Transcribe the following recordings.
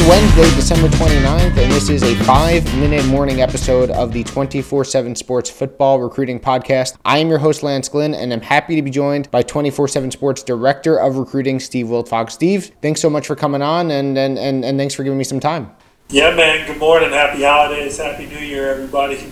is Wednesday, December 29th, and this is a five minute morning episode of the 24 7 Sports Football Recruiting Podcast. I am your host, Lance Glynn, and I'm happy to be joined by 24 7 Sports Director of Recruiting, Steve Wiltfong. Steve, thanks so much for coming on, and, and, and, and thanks for giving me some time. Yeah, man. Good morning. Happy holidays. Happy New Year, everybody.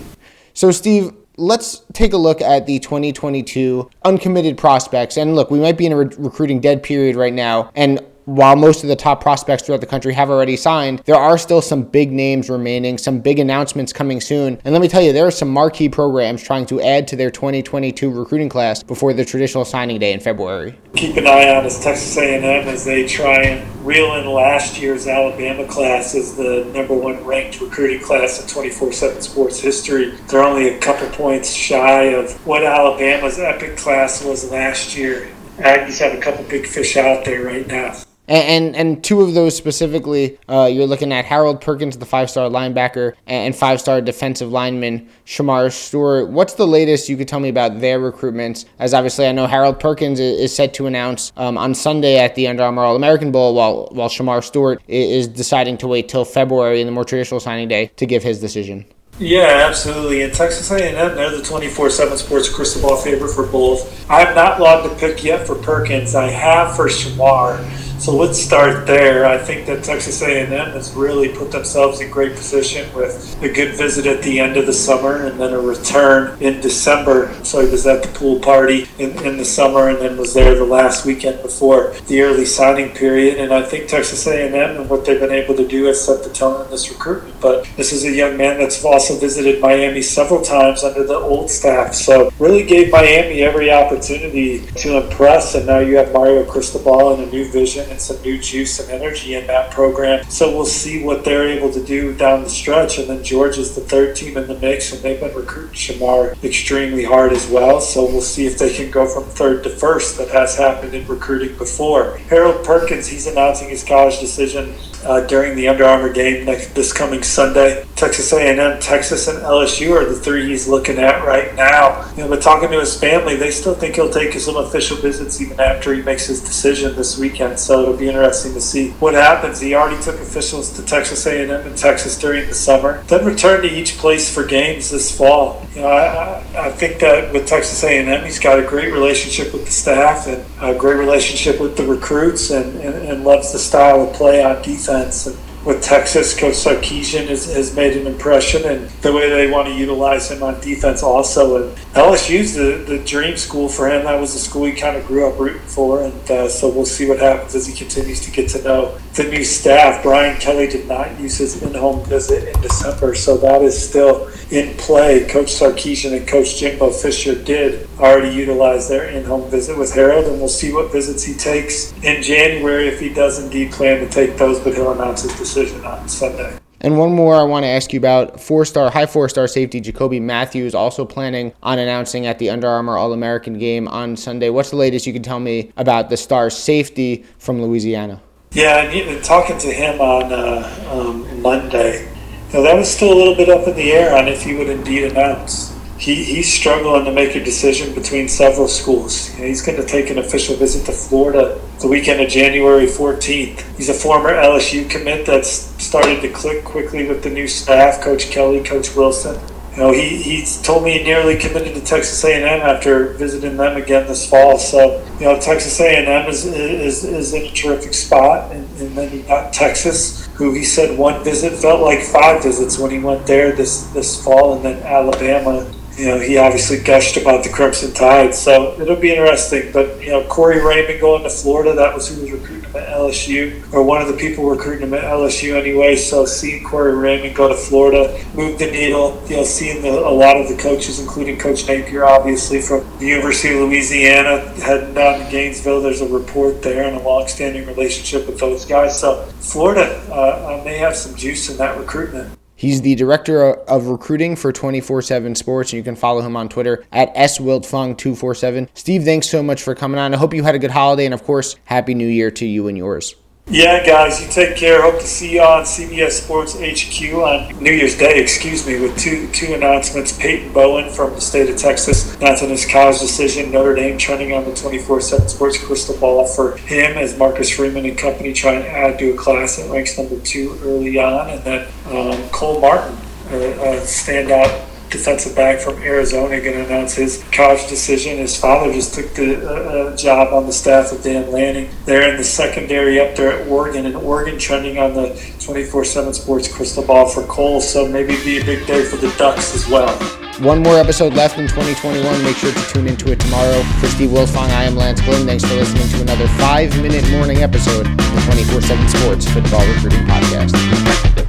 So, Steve, let's take a look at the 2022 uncommitted prospects. And look, we might be in a re- recruiting dead period right now. And while most of the top prospects throughout the country have already signed, there are still some big names remaining, some big announcements coming soon. And let me tell you, there are some marquee programs trying to add to their 2022 recruiting class before the traditional signing day in February. Keep an eye on is Texas A&M as they try and reel in last year's Alabama class as the number one ranked recruiting class in 24/7 sports history. They're only a couple points shy of what Alabama's epic class was last year. Aggies have a couple big fish out there right now. And, and, and two of those specifically, uh, you're looking at Harold Perkins, the five star linebacker, and five star defensive lineman Shemar Stewart. What's the latest you could tell me about their recruitments? As obviously, I know Harold Perkins is, set to announce um, on Sunday at the Under Armour All American Bowl, while while Shemar Stewart is deciding to wait till February in the more traditional signing day to give his decision. Yeah, absolutely. And Texas A&M, they're the 24/7 Sports crystal ball favorite for both. I have not logged a pick yet for Perkins. I have for Shemar. So let's start there. I think that Texas A&M has really put themselves in great position with a good visit at the end of the summer and then a return in December. So he was at the pool party in, in the summer and then was there the last weekend before the early signing period. And I think Texas A&M and what they've been able to do has set the tone in this recruitment. But this is a young man that's also visited Miami several times under the old staff. So really gave Miami every opportunity to impress. And now you have Mario Cristobal and a new vision and some new juice and energy in that program. So we'll see what they're able to do down the stretch. And then Georgia's the third team in the mix, and they've been recruiting Shemar extremely hard as well. So we'll see if they can go from third to first. That has happened in recruiting before. Harold Perkins, he's announcing his college decision uh, during the Under Armour game next, this coming Sunday. Texas A&M, Texas, and LSU are the three he's looking at right now. You know, but talking to his family, they still think he'll take some official visits even after he makes his decision this weekend. So it'll be interesting to see what happens. He already took officials to Texas A&M and Texas during the summer, then returned to each place for games this fall. You know, I, I think that with Texas A&M, he's got a great relationship with the staff and a great relationship with the recruits, and, and, and loves the style of play on defense. And with Texas, Coach Sarkisian has, has made an impression, and the way they want to utilize him on defense also. And LSU's the, the dream school for him. That was the school he kind of grew up rooting for, and uh, so we'll see what happens as he continues to get to know the new staff. Brian Kelly did not use his in-home visit in December, so that is still in play. Coach Sarkisian and Coach Jimbo Fisher did already utilize their in-home visit with Harold, and we'll see what visits he takes in January if he does indeed plan to take those, but he'll announce his decision on Sunday. And one more I want to ask you about four star, high four star safety Jacoby Matthews also planning on announcing at the Under Armour All American game on Sunday. What's the latest you can tell me about the star safety from Louisiana? Yeah, and talking to him on uh, um, Monday, you know, that was still a little bit up in the air on if he would indeed announce. He, he's struggling to make a decision between several schools. You know, he's going to take an official visit to Florida the weekend of January 14th. He's a former LSU commit that's started to click quickly with the new staff, Coach Kelly, Coach Wilson. You know, he, he's told me he nearly committed to Texas A&M after visiting them again this fall. So, you know, Texas A&M is, is, is in a terrific spot. And, and then you got Texas, who he said one visit felt like five visits when he went there this, this fall. And then Alabama, you know, he obviously gushed about the Crimson Tide. So it'll be interesting. But, you know, Corey Raymond going to Florida, that was who was recruiting him at LSU, or one of the people recruiting him at LSU anyway. So seeing Corey Raymond go to Florida, move the needle, you know, seeing the, a lot of the coaches, including Coach Napier, obviously, from the University of Louisiana, heading down to Gainesville. There's a report there and a long-standing relationship with those guys. So Florida uh, may have some juice in that recruitment. He's the director of recruiting for 24 7 Sports, and you can follow him on Twitter at swiltfong247. Steve, thanks so much for coming on. I hope you had a good holiday, and of course, Happy New Year to you and yours. Yeah, guys, you take care. Hope to see you on CBS Sports HQ on New Year's Day, excuse me, with two two announcements. Peyton Bowen from the state of Texas announcing his college decision. Notre Dame trending on the 24 7 Sports crystal ball for him as Marcus Freeman and company trying to add to a class that ranks number two early on. And then um, Cole Martin, uh, uh, standout defensive back from Arizona, going to announce his college decision. His father just took the uh, uh, job on the staff of Dan Lanning. They're in the secondary up there at Oregon, and Oregon trending on the 24/7 Sports crystal ball for Cole. So maybe be a big day for the Ducks as well. One more episode left in 2021. Make sure to tune into it tomorrow. For Steve Wiltfong, I am Lance Glynn. Thanks for listening to another five minute morning episode of the 24 7 Sports Football Recruiting Podcast.